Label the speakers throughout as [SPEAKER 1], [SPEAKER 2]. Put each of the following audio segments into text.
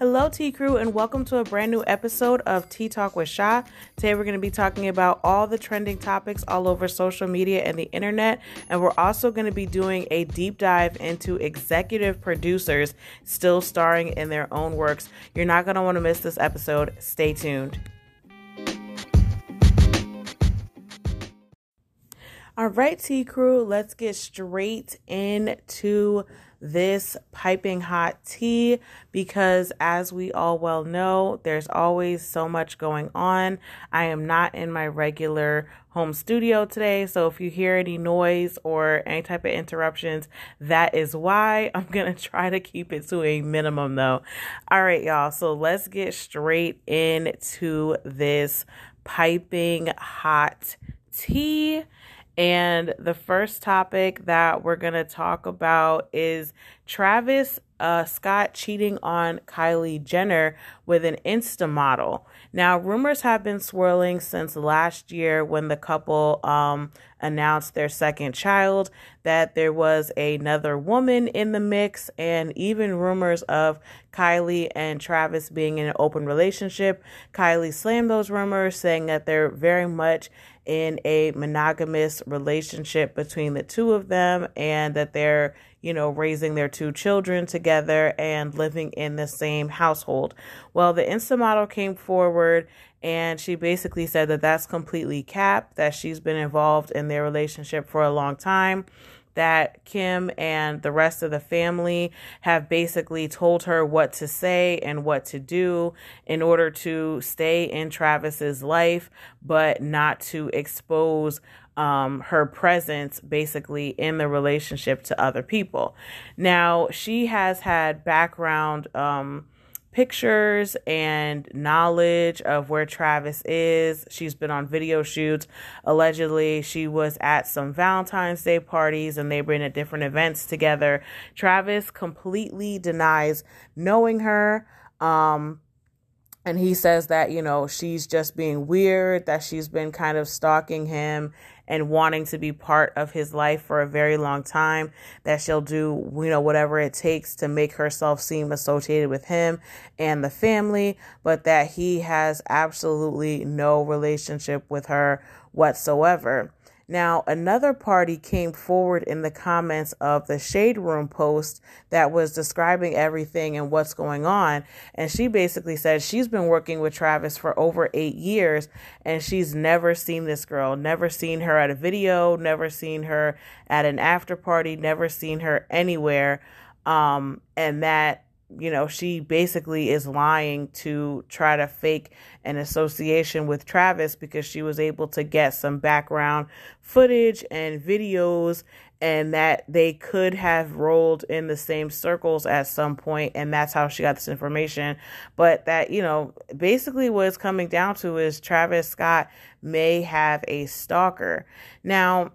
[SPEAKER 1] Hello, Tea Crew, and welcome to a brand new episode of Tea Talk with Sha. Today, we're going to be talking about all the trending topics all over social media and the internet, and we're also going to be doing a deep dive into executive producers still starring in their own works. You're not going to want to miss this episode. Stay tuned. All right, Tea Crew, let's get straight into this piping hot tea because, as we all well know, there's always so much going on. I am not in my regular home studio today, so if you hear any noise or any type of interruptions, that is why. I'm gonna try to keep it to a minimum though. All right, y'all, so let's get straight into this piping hot tea. And the first topic that we're going to talk about is Travis uh, Scott cheating on Kylie Jenner with an Insta model. Now, rumors have been swirling since last year when the couple um, announced their second child that there was another woman in the mix, and even rumors of Kylie and Travis being in an open relationship. Kylie slammed those rumors, saying that they're very much in a monogamous relationship between the two of them and that they're you know, raising their two children together and living in the same household. Well, the Insta model came forward and she basically said that that's completely capped, that she's been involved in their relationship for a long time that Kim and the rest of the family have basically told her what to say and what to do in order to stay in Travis's life, but not to expose um, her presence basically in the relationship to other people. Now, she has had background um, pictures and knowledge of where Travis is. She's been on video shoots. Allegedly, she was at some Valentine's Day parties and they've been at different events together. Travis completely denies knowing her. Um, and he says that, you know, she's just being weird, that she's been kind of stalking him and wanting to be part of his life for a very long time, that she'll do, you know, whatever it takes to make herself seem associated with him and the family, but that he has absolutely no relationship with her whatsoever. Now, another party came forward in the comments of the Shade Room post that was describing everything and what's going on. And she basically said she's been working with Travis for over eight years and she's never seen this girl, never seen her at a video, never seen her at an after party, never seen her anywhere. Um, and that you know, she basically is lying to try to fake an association with Travis because she was able to get some background footage and videos and that they could have rolled in the same circles at some point and that's how she got this information. But that you know basically what it's coming down to is Travis Scott may have a stalker. Now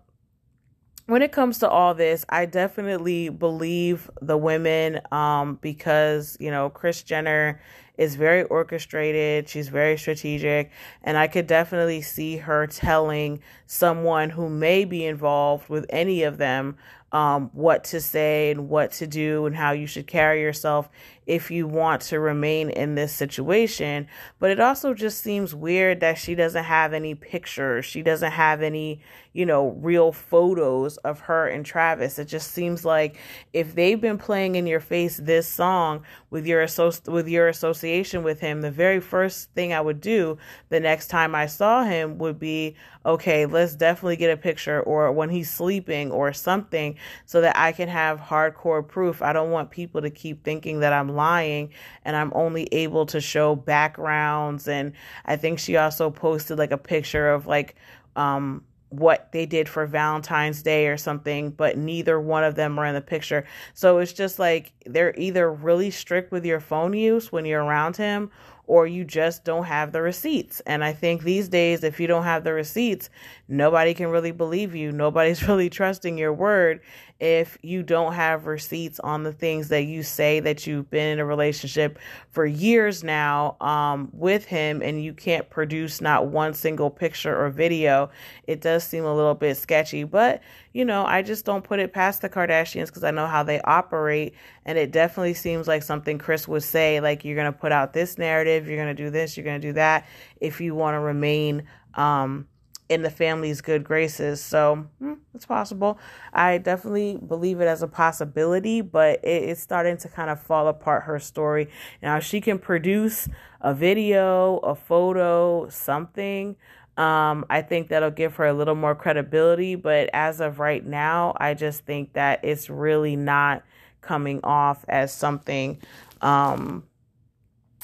[SPEAKER 1] when it comes to all this, I definitely believe the women um, because, you know, Kris Jenner is very orchestrated. She's very strategic. And I could definitely see her telling someone who may be involved with any of them um, what to say and what to do and how you should carry yourself if you want to remain in this situation. But it also just seems weird that she doesn't have any pictures. She doesn't have any, you know, real photos of her and Travis. It just seems like if they've been playing in your face this song with your associ- with your association with him, the very first thing I would do the next time I saw him would be, okay, let's definitely get a picture or when he's sleeping or something so that I can have hardcore proof. I don't want people to keep thinking that I'm lying and I'm only able to show backgrounds. And I think she also posted like a picture of like, um, what they did for Valentine's Day or something, but neither one of them are in the picture. So it's just like they're either really strict with your phone use when you're around him, or you just don't have the receipts. And I think these days, if you don't have the receipts, nobody can really believe you. Nobody's really trusting your word if you don't have receipts on the things that you say that you've been in a relationship for years now um, with him and you can't produce not one single picture or video. It does seem a little bit sketchy, but you know, I just don't put it past the Kardashians because I know how they operate. And it definitely seems like something Kris would say, like, you're going to put out this narrative, you're going to do this, you're going to do that if you want to remain um, in the family's good graces. So hmm, it's possible. I definitely believe it as a possibility, but it, it's starting to kind of fall apart her story. Now, she can produce a video, a photo, something um, I think that'll give her a little more credibility, but as of right now, I just think that it's really not coming off as something um,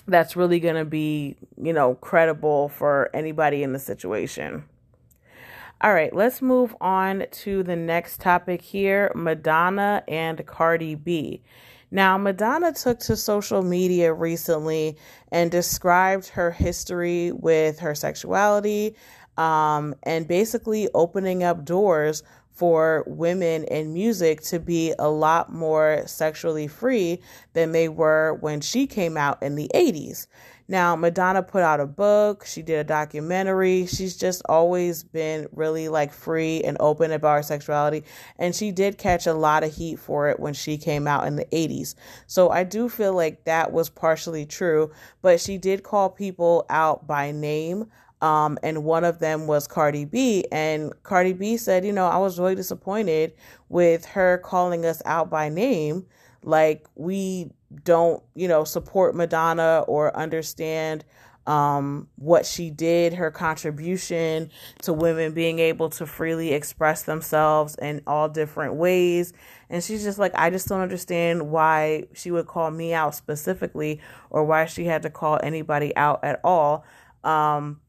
[SPEAKER 1] that's really going to be, you know, credible for anybody in the situation. All right, let's move on to the next topic here Madonna and Cardi B. Now, Madonna took to social media recently and described her history with her sexuality um, and basically opening up doors for women in music to be a lot more sexually free than they were when she came out in the 80s. Now, Madonna put out a book, she did a documentary. She's just always been really like free and open about her sexuality. And she did catch a lot of heat for it when she came out in the 80s. So I do feel like that was partially true, but she did call people out by name. Um, and one of them was Cardi B. And Cardi B said, you know, I was really disappointed with her calling us out by name. Like, we don't, you know, support Madonna or understand um, what she did, her contribution to women being able to freely express themselves in all different ways. And she's just like, I just don't understand why she would call me out specifically or why she had to call anybody out at all. Um,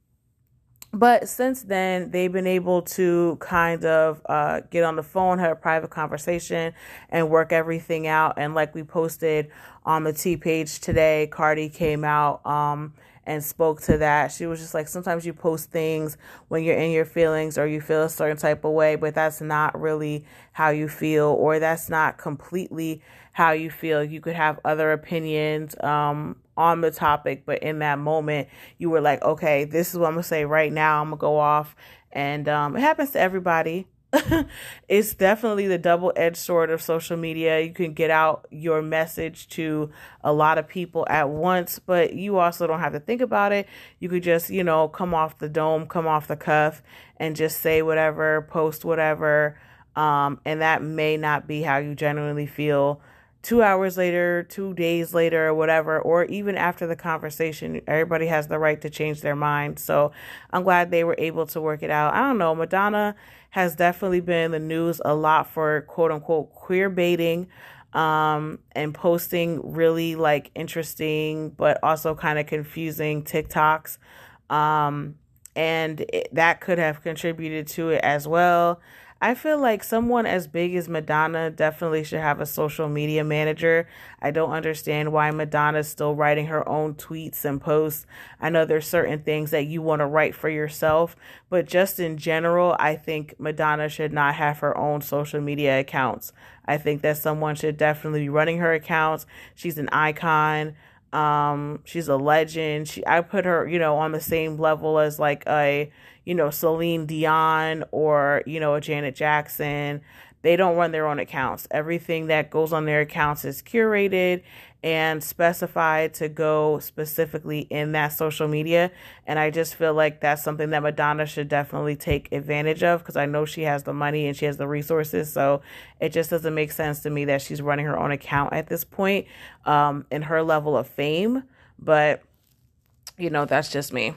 [SPEAKER 1] but since then, they've been able to kind of uh, get on the phone, have a private conversation, and work everything out. And like we posted on the T page today, Cardi came out um, and spoke to that. She was just like, sometimes you post things when you're in your feelings or you feel a certain type of way, but that's not really how you feel, or that's not completely how you feel. You could have other opinions. Um, on the topic, but in that moment, you were like, okay, this is what I'm gonna say right now. I'm gonna go off, and um, it happens to everybody. it's definitely the double edged sword of social media. You can get out your message to a lot of people at once, but you also don't have to think about it. You could just, you know, come off the dome, come off the cuff, and just say whatever, post whatever. Um, and that may not be how you genuinely feel two hours later, two days later, or whatever, or even after the conversation, everybody has the right to change their mind. So I'm glad they were able to work it out. I don't know. Madonna has definitely been in the news a lot for quote unquote queer baiting um, and posting really like interesting but also kind of confusing TikToks. Um, and it, that could have contributed to it as well. I feel like someone as big as Madonna definitely should have a social media manager. I don't understand why Madonna's still writing her own tweets and posts. I know there's certain things that you want to write for yourself, but just in general, I think Madonna should not have her own social media accounts. I think that someone should definitely be running her accounts. She's an icon. Um, she's a legend. She I put her, you know, on the same level as like a you know, Celine Dion or, you know, a Janet Jackson. They don't run their own accounts. Everything that goes on their accounts is curated and specified to go specifically in that social media. And I just feel like that's something that Madonna should definitely take advantage of because I know she has the money and she has the resources. So it just doesn't make sense to me that she's running her own account at this point um, in her level of fame. But, you know, that's just me.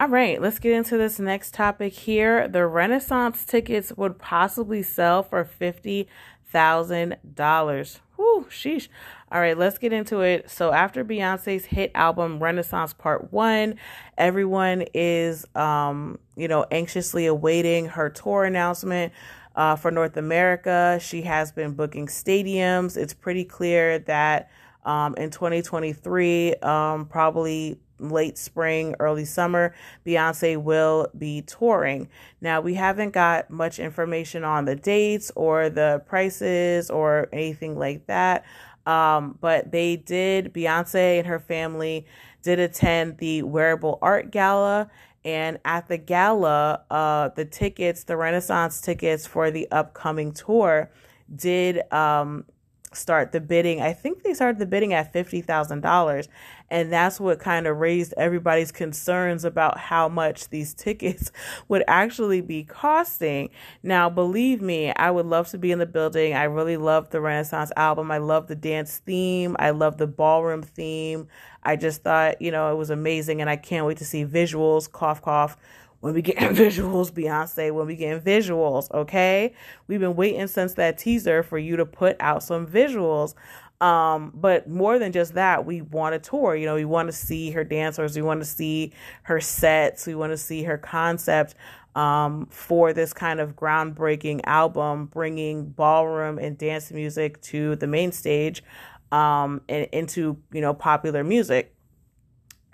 [SPEAKER 1] All right, let's get into this next topic here. The Renaissance tickets would possibly sell for $50,000. Whew, sheesh. All right, let's get into it. So, after Beyonce's hit album Renaissance Part 1, everyone is, um, you know, anxiously awaiting her tour announcement. Uh, for North America, she has been booking stadiums. It's pretty clear that Um, in 2023, um, probably late spring, early summer, Beyonce will be touring. Now, we haven't got much information on the dates or the prices or anything like that. Um, but they did, Beyonce and her family did attend the Wearable Art Gala. And at the gala, uh, the tickets, the Renaissance tickets for the upcoming tour, did um, start the bidding. I think they started the bidding at $50,000. And that's what kind of raised everybody's concerns about how much these tickets would actually be costing. Now, believe me, I would love to be in the building. I really love the Renaissance album. I love the dance theme. I love the ballroom theme. I just thought, you know, it was amazing. And I can't wait to see visuals, cough, cough when we get visuals, Beyonce, when we get visuals, okay? We've been waiting since that teaser for you to put out some visuals. Um, but more than just that, we want a tour. You know, we want to see her dancers, we want to see her sets, we want to see her concept um, for this kind of groundbreaking album, bringing ballroom and dance music to the main stage um, and into you know popular music.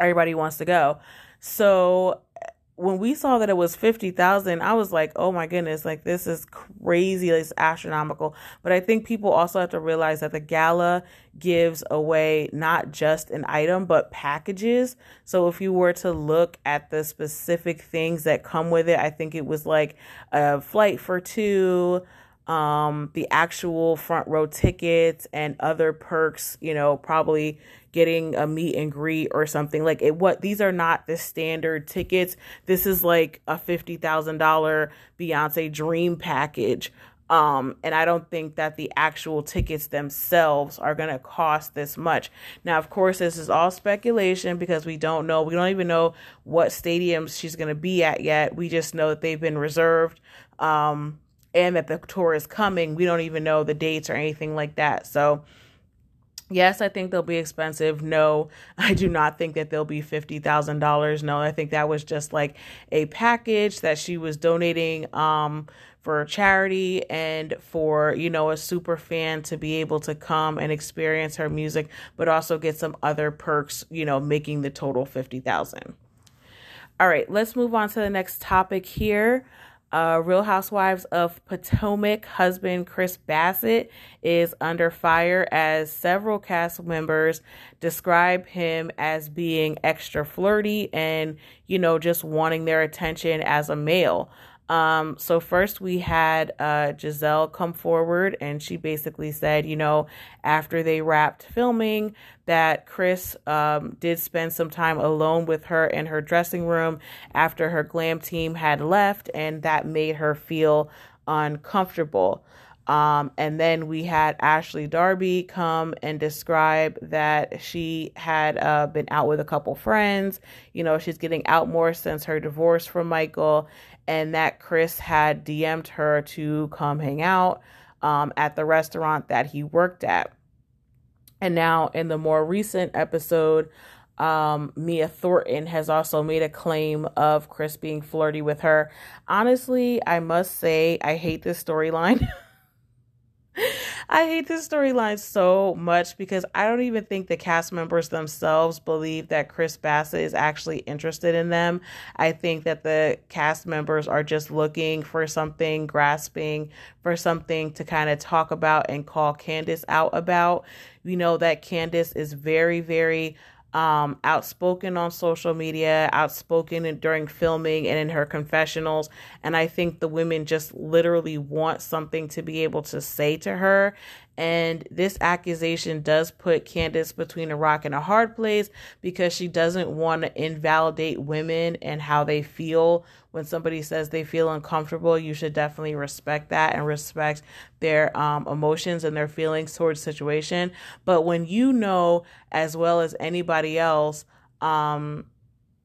[SPEAKER 1] Everybody wants to go. So when we saw that it was 50,000, I was like, oh my goodness, like this is crazy. It's astronomical. But I think people also have to realize that the gala gives away not just an item, but packages. So if you were to look at the specific things that come with it, I think it was like a flight for two, um, the actual front row tickets and other perks, you know, probably getting a meet and greet or something. Like it what these are not the standard tickets. This is like a fifty thousand dollar Beyonce dream package. Um, and I don't think that the actual tickets themselves are going to cost this much. Now, of course, this is all speculation because we don't know. We don't even know what stadiums she's going to be at yet. We just know that they've been reserved. Um, and that the tour is coming. We don't even know the dates or anything like that. So, yes, I think they'll be expensive. No, I do not think that they'll be $50,000. No, I think that was just like a package that she was donating um, for charity and for, you know, a super fan to be able to come and experience her music, but also get some other perks, you know, making the total 50,000. All right, let's move on to the next topic here. Uh, Real Housewives of Potomac husband Chris Bassett is under fire as several cast members describe him as being extra flirty and, you know, just wanting their attention as a male. Um, so first we had uh, Gizelle come forward and she basically said, you know, after they wrapped filming, that Chris um, did spend some time alone with her in her dressing room after her glam team had left, and that made her feel uncomfortable. Um, and then we had Ashley Darby come and describe that she had uh, been out with a couple friends. You know, she's getting out more since her divorce from Michael and that Chris had DM'd her to come hang out um, at the restaurant that he worked at. And now, in the more recent episode, um, Mia Thornton has also made a claim of Chris being flirty with her. Honestly, I must say, I hate this storyline. I hate this storyline so much because I don't even think the cast members themselves believe that Chris Bassett is actually interested in them. I think that the cast members are just looking for something, grasping for something to kind of talk about and call Candiace out about. We know that Candiace is very, very um, outspoken on social media, outspoken during filming and in her confessionals. And I think the women just literally want something to be able to say to her. And this accusation does put Candiace between a rock and a hard place because she doesn't want to invalidate women and how they feel. When somebody says they feel uncomfortable, you should definitely respect that and respect their um, emotions and their feelings towards situation. But when you know, as well as anybody else, um,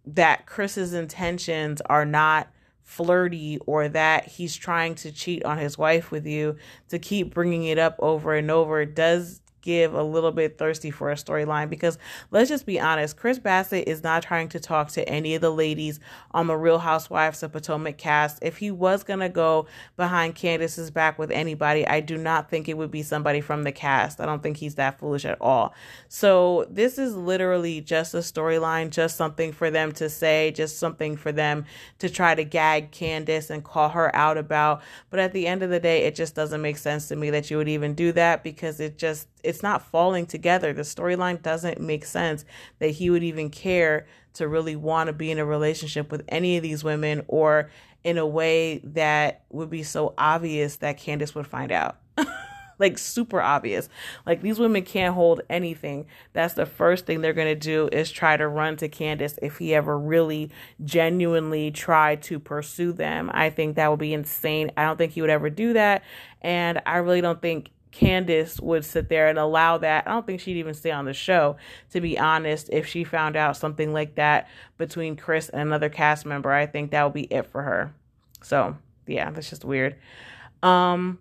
[SPEAKER 1] that Chris's intentions are not flirty or that he's trying to cheat on his wife with you to keep bringing it up over and over does give a little bit thirsty for a storyline because let's just be honest, Chris Bassett is not trying to talk to any of the ladies on the Real Housewives of Potomac cast. If he was going to go behind Candiace's back with anybody, I do not think it would be somebody from the cast. I don't think he's that foolish at all. So this is literally just a storyline, just something for them to say, just something for them to try to gag Candiace and call her out about. But at the end of the day, it just doesn't make sense to me that you would even do that because it just it's not falling together. The storyline doesn't make sense that he would even care to really want to be in a relationship with any of these women or in a way that would be so obvious that Candiace would find out. like super obvious. Like these women can't hold anything. That's the first thing they're going to do is try to run to Candiace if he ever really genuinely tried to pursue them. I think that would be insane. I don't think he would ever do that. And I really don't think Candiace would sit there and allow that. I don't think she'd even stay on the show, to be honest, if she found out something like that between Chris and another cast member. I think that would be it for her. So, yeah, that's just weird. Um,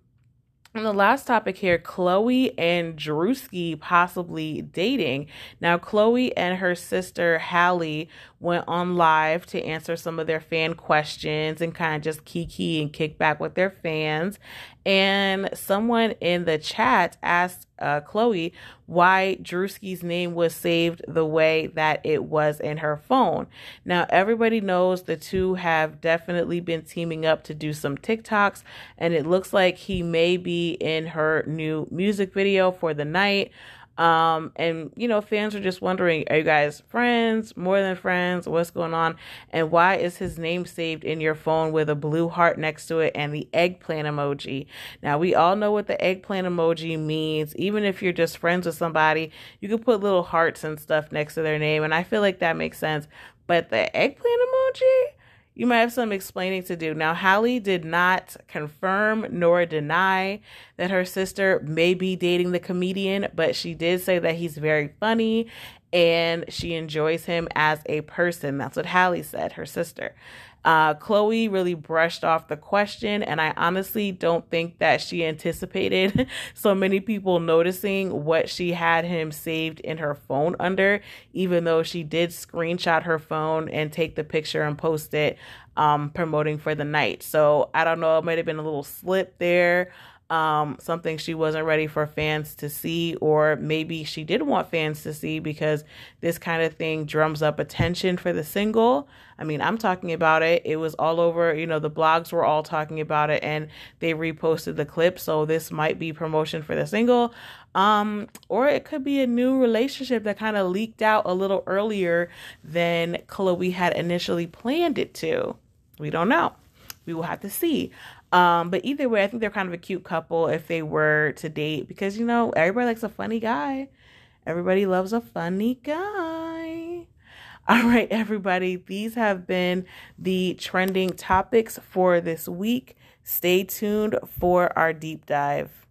[SPEAKER 1] and the last topic here Chloe and Druski possibly dating. Now, Chloe and her sister Halle went on live to answer some of their fan questions and kind of just kiki and kick back with their fans. And someone in the chat asked uh, Chloe why Druski's name was saved the way that it was in her phone. Now, everybody knows the two have definitely been teaming up to do some TikToks, and it looks like he may be in her new music video for the night. Um, and you know, fans are just wondering, are you guys friends, more than friends? What's going on? And why is his name saved in your phone with a blue heart next to it and the eggplant emoji? Now, we all know what the eggplant emoji means. Even if you're just friends with somebody, you can put little hearts and stuff next to their name. And I feel like that makes sense. But the eggplant emoji, you might have some explaining to do. Now, Halle did not confirm nor deny that her sister may be dating the comedian, but she did say that he's very funny and she enjoys him as a person. That's what Halle said, her sister. Uh, Chloe really brushed off the question, and I honestly don't think that she anticipated so many people noticing what she had him saved in her phone under, even though she did screenshot her phone and take the picture and post it um, promoting for the night. So I don't know, it might have been a little slip there um, something she wasn't ready for fans to see, or maybe she did want fans to see because this kind of thing drums up attention for the single. I mean, I'm talking about it. It was all over, you know, the blogs were all talking about it and they reposted the clip. So this might be promotion for the single. Um, or it could be a new relationship that kind of leaked out a little earlier than Chloe had initially planned it to. We don't know. We will have to see. Um, but either way, I think they're kind of a cute couple if they were to date because you know everybody likes a funny guy. Everybody loves a funny guy. All right, everybody, these have been the trending topics for this week. Stay tuned for our deep dive.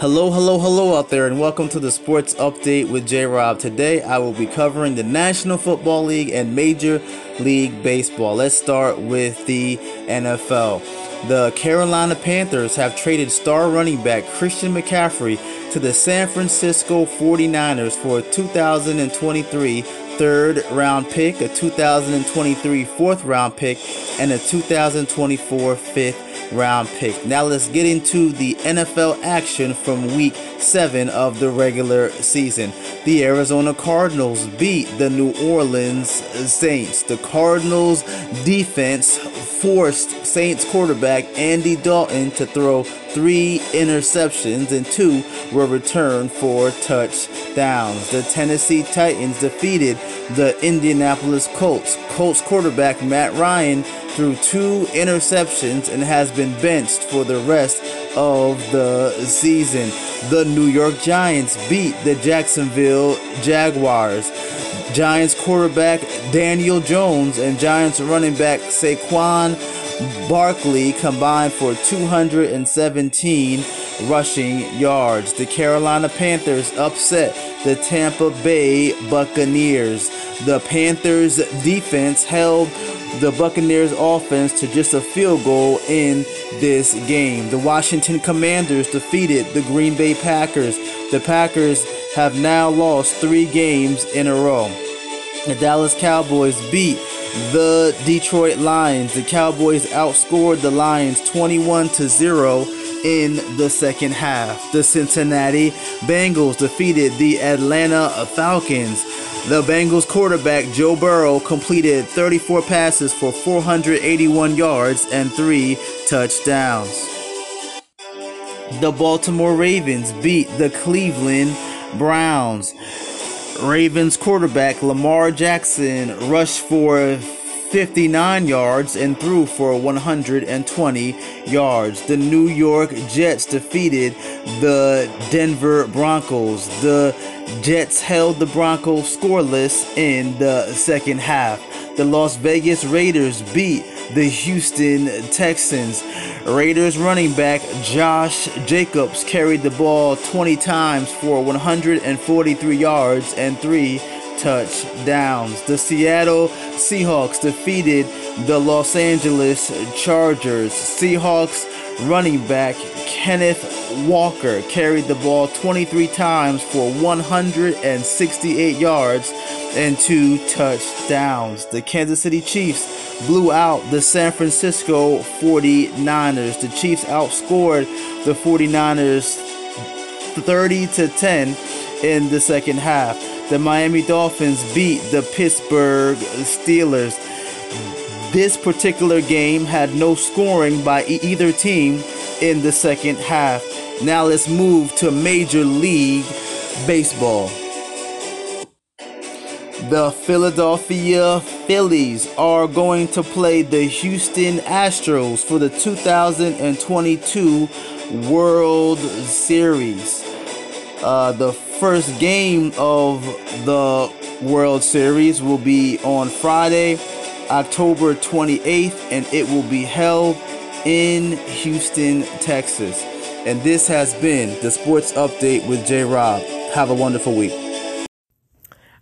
[SPEAKER 2] Hello, hello, hello out there, and welcome to the Sports Update with J Rob. Today I will be covering the National Football League and Major League Baseball. Let's start with the NFL. The Carolina Panthers have traded star running back Christian McCaffrey to the San Francisco 49ers for a 2023 third round pick, a 2023 fourth round pick, and a 2024 fifth round pick. Now let's get into the NFL action from week seven of the regular season. The Arizona Cardinals beat the New Orleans Saints. The Cardinals defense forced Saints quarterback Andy Dalton to throw three interceptions and two were returned for touchdowns. The Tennessee Titans defeated the Indianapolis Colts. Colts quarterback Matt Ryan threw two interceptions and has been benched for the rest of the season. The New York Giants beat the Jacksonville Jaguars. Giants quarterback Daniel Jones and Giants running back Saquon Barkley combined for 217 rushing yards. The Carolina Panthers upset the Tampa Bay Buccaneers. The Panthers defense held the Buccaneers offense to just a field goal in this game. The Washington Commanders defeated the Green Bay Packers. The Packers have now lost three games in a row. The Dallas Cowboys beat the Detroit Lions. The Cowboys outscored the Lions 21 to 0 in the second half. The Cincinnati Bengals defeated the Atlanta Falcons. The Bengals quarterback Joe Burrow completed 34 passes for 481 yards and 3 touchdowns. The Baltimore Ravens beat the Cleveland Browns. Ravens quarterback Lamar Jackson rushed for 59 yards and threw for 120 yards. The New York Jets defeated the Denver Broncos. The Jets held the Broncos scoreless in the second half. The Las Vegas Raiders beat the Houston Texans. Raiders running back Josh Jacobs carried the ball 20 times for 143 yards and three touchdowns. The Seattle Seahawks defeated the Los Angeles Chargers. Seahawks running back Kenneth Walker carried the ball 23 times for 168 yards and two touchdowns. The Kansas City Chiefs blew out the San Francisco 49ers. The Chiefs outscored the 49ers 30 to 10 in the second half. The Miami Dolphins beat the Pittsburgh Steelers. This particular game had no scoring by either team in the second half. Now let's move to Major League Baseball. The Philadelphia Phillies are going to play the Houston Astros for the 2022 World Series. Uh, the first game of the World Series will be on Friday, October 28th, and it will be held in Houston, Texas. And this has been the Sports Update with J Rob. Have a wonderful week.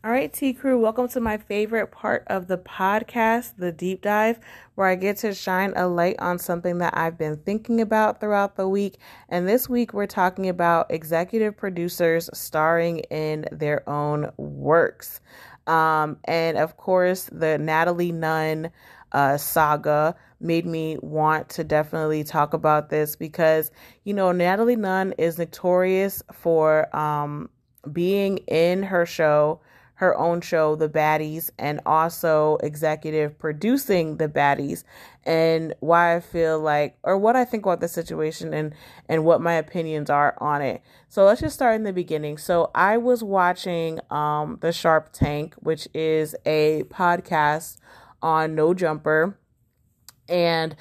[SPEAKER 1] All right, Tea Crew, welcome to my favorite part of the podcast, the deep dive, where I get to shine a light on something that I've been thinking about throughout the week. And this week, we're talking about executive producers starring in their own works. Um, and of course, the Natalie Nunn uh, saga made me want to definitely talk about this because, you know, Natalie Nunn is notorious for um, being in her show her own show, The Baddies, and also executive producing The Baddies, and why I feel like, or what I think about the situation and, and what my opinions are on it. So let's just start in the beginning. So I was watching um, The Sharp Tank, which is a podcast on No Jumper, and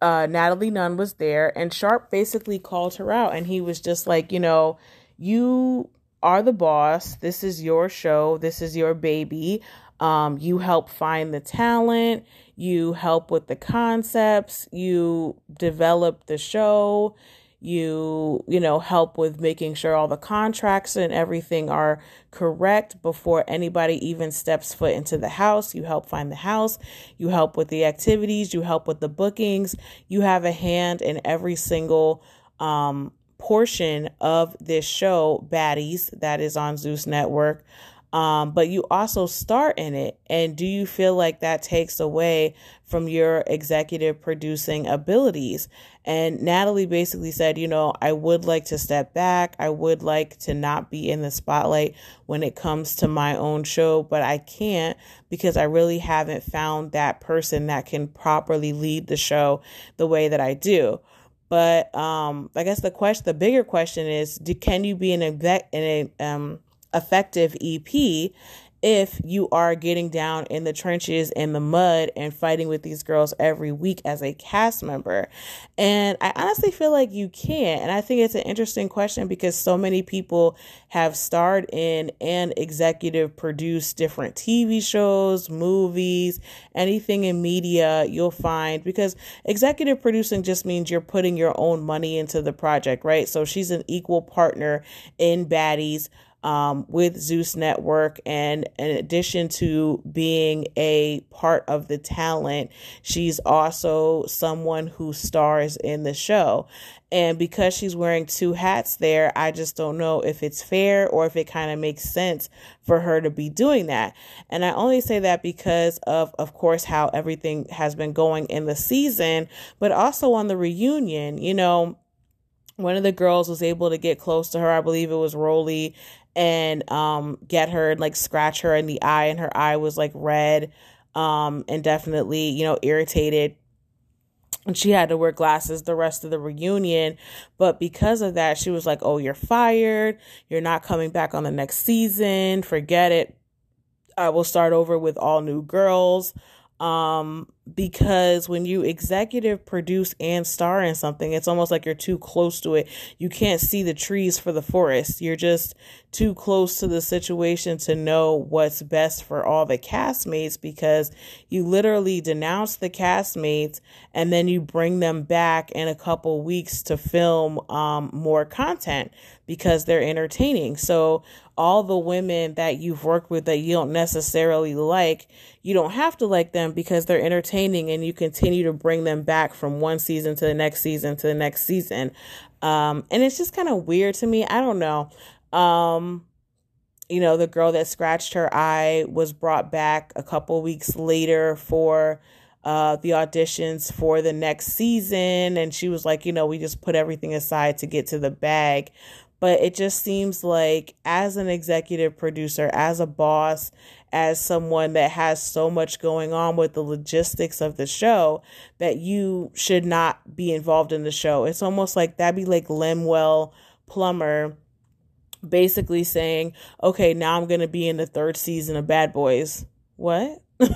[SPEAKER 1] uh, Natalie Nunn was there, and Sharp basically called her out, and he was just like, you know, you are the boss. This is your show. This is your baby. Um, you help find the talent. You help with the concepts. You develop the show. You, you know, help with making sure all the contracts and everything are correct before anybody even steps foot into the house. You help find the house. You help with the activities. You help with the bookings. You have a hand in every single um, portion of this show, Baddies, that is on Zeus Network. Um, but you also start in it. And do you feel like that takes away from your executive producing abilities? And Natalie basically said, you know, I would like to step back. I would like to not be in the spotlight when it comes to my own show, but I can't because I really haven't found that person that can properly lead the show the way that I do. But um, I guess the question, the bigger question is, do, can you be an, in a um, effective EP if you are getting down in the trenches in the mud and fighting with these girls every week as a cast member? And I honestly feel like you can't, And I think it's an interesting question because so many people have starred in and executive produced different TV shows, movies, anything in media you'll find because executive producing just means you're putting your own money into the project, right? So she's an equal partner in Baddies um, with Zeus Network. And in addition to being a part of the talent, she's also someone who stars in the show. And because she's wearing two hats there, I just don't know if it's fair or if it kind of makes sense for her to be doing that. And I only say that because of, of course, how everything has been going in the season, but also on the reunion. You know, one of the girls was able to get close to her. I believe it was Rollie and um, get her and like scratch her in the eye, and her eye was like red um, and definitely, you know, irritated. And she had to wear glasses the rest of the reunion. But because of that, she was like, Oh, you're fired. You're not coming back on the next season. Forget it. I will start over with all new girls um, because when you executive produce and star in something, it's almost like you're too close to it. You can't see the trees for the forest. You're just too close to the situation to know what's best for all the castmates because you literally denounce the castmates and then you bring them back in a couple weeks to film um, more content because they're entertaining. So all the women that you've worked with that you don't necessarily like, you don't have to like them because they're entertaining and you continue to bring them back from one season to the next season to the next season. Um, and it's just kind of weird to me. I don't know. Um, you know, the girl that scratched her eye was brought back a couple weeks later for uh, the auditions for the next season. And she was like, you know, we just put everything aside to get to the bag but it just seems like as an executive producer, as a boss, as someone that has so much going on with the logistics of the show that you should not be involved in the show. It's almost like that'd be like Lemuel Plummer basically saying, "Okay, now I'm going to be in the third season of Bad Boys." What?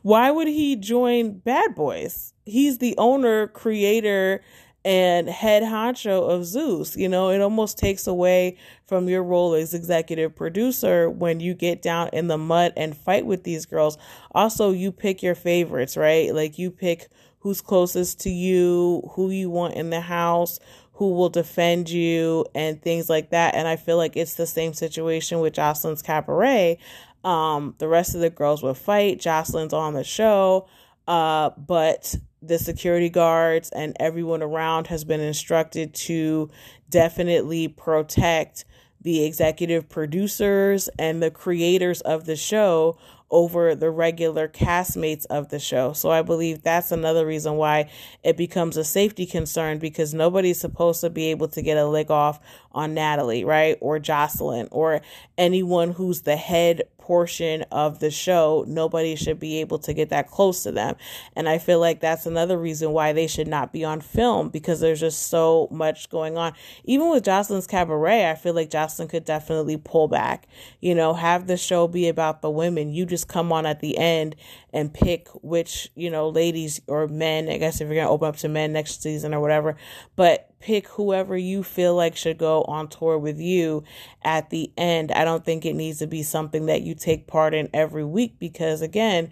[SPEAKER 1] Why would he join Bad Boys? He's the owner, creator, and head honcho of Zeus. You know, it almost takes away from your role as executive producer when you get down in the mud and fight with these girls. Also, you pick your favorites, right? Like you pick who's closest to you, who you want in the house, who will defend you, and things like that. And I feel like it's the same situation with Joseline's Cabaret. Um, the rest of the girls will fight. Joseline's on the show. Uh, but the security guards and everyone around has been instructed to definitely protect the executive producers and the creators of the show over the regular castmates of the show. So I believe that's another reason why it becomes a safety concern because nobody's supposed to be able to get a lick off on Natalie, right? Or Joseline or anyone who's the head portion of the show, nobody should be able to get that close to them. And I feel like that's another reason why they should not be on film because there's just so much going on. Even with Joseline's Cabaret, I feel like Joseline could definitely pull back, you know, have the show be about the women. You just come on at the end and pick which, you know, ladies or men, I guess if you're going to open up to men next season or whatever, but pick whoever you feel like should go on tour with you at the end. I don't think it needs to be something that you take part in every week because, again,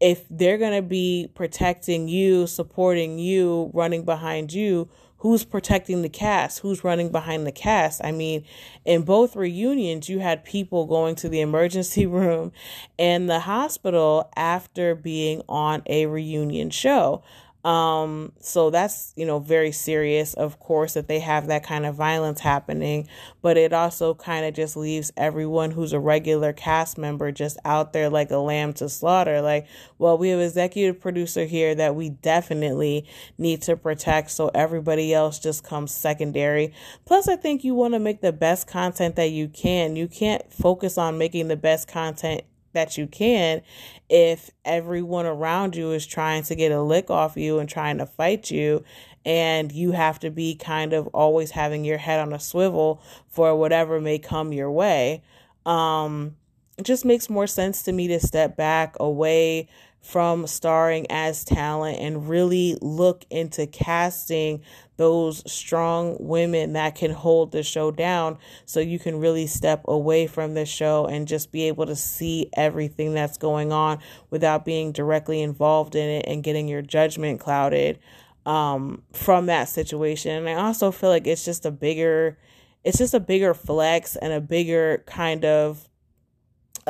[SPEAKER 1] if they're going to be protecting you, supporting you, running behind you, who's protecting the cast? Who's running behind the cast? I mean, in both reunions, you had people going to the emergency room and the hospital after being on a reunion show. Um, so that's, you know, very serious, of course, that they have that kind of violence happening, but it also kind of just leaves everyone who's a regular cast member just out there like a lamb to slaughter. Like, well, we have executive producer here that we definitely need to protect, so everybody else just comes secondary. Plus, I think you want to make the best content that you can. You can't focus on making the best content that you can if everyone around you is trying to get a lick off you and trying to fight you and you have to be kind of always having your head on a swivel for whatever may come your way. Um it just makes more sense to me to step back away from starring as talent and really look into casting those strong women that can hold the show down so you can really step away from the show and just be able to see everything that's going on without being directly involved in it and getting your judgment clouded um, from that situation. And I also feel like it's just a bigger it's just a bigger flex and a bigger kind of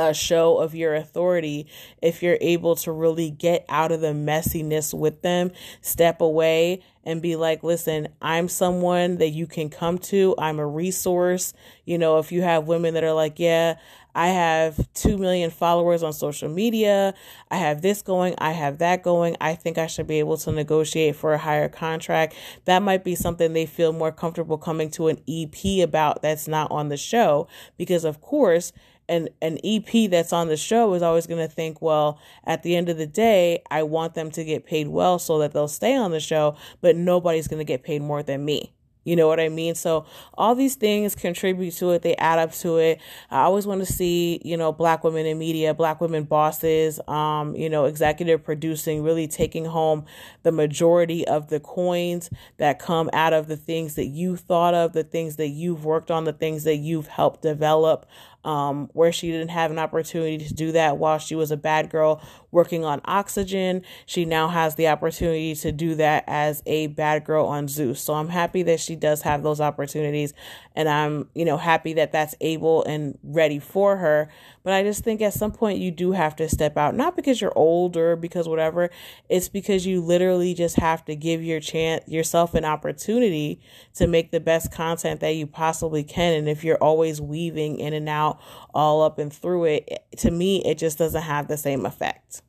[SPEAKER 1] a show of your authority if you're able to really get out of the messiness with them, step away and be like, listen, I'm someone that you can come to. I'm a resource. You know, if you have women that are like, yeah, I have 2 million followers on social media. I have this going. I have that going. I think I should be able to negotiate for a higher contract. That might be something they feel more comfortable coming to an EP about that's not on the show. Because, of course, an, an EP that's on the show is always going to think, well, at the end of the day, I want them to get paid well so that they'll stay on the show, but nobody's going to get paid more than me. You know what I mean? So all these things contribute to it. They add up to it. I always want to see, you know, black women in media, black women bosses, um, you know, executive producing, really taking home the majority of the coins that come out of the things that you thought of, the things that you've worked on, the things that you've helped develop um, where she didn't have an opportunity to do that while she was a bad girl working on Oxygen. She now has the opportunity to do that as a bad girl on Zeus. So I'm happy that she does have those opportunities and I'm, you know, happy that that's able and ready for her. But I just think at some point you do have to step out, not because you're old or because whatever, it's because you literally just have to give your chance yourself an opportunity to make the best content that you possibly can. And if you're always weaving in and out all up and through it, to me it just doesn't have the same effect.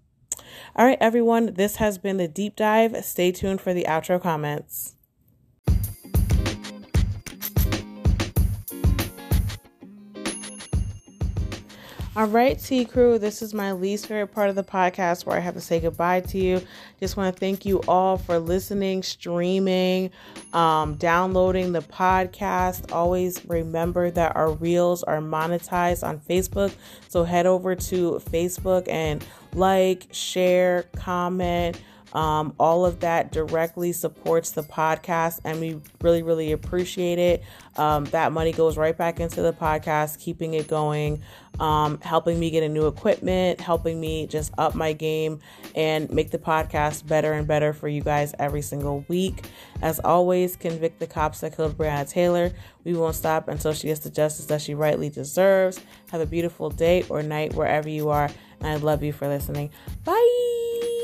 [SPEAKER 1] All right, everyone, this has been the deep dive. Stay tuned for the outro comments. All right, Tea Crew, this is my least favorite part of the podcast where I have to say goodbye to you. Just want to thank you all for listening, streaming, um, downloading the podcast. Always remember that our reels are monetized on Facebook. So head over to Facebook and like, share, comment. Um, all of that directly supports the podcast, and we really, really appreciate it. Um, that money goes right back into the podcast, keeping it going um, helping me get a new equipment, helping me just up my game and make the podcast better and better for you guys every single week. As always, convict the cops that killed Breonna Taylor. We won't stop until she gets the justice that she rightly deserves. Have a beautiful day or night wherever you are. And I love you for listening. Bye.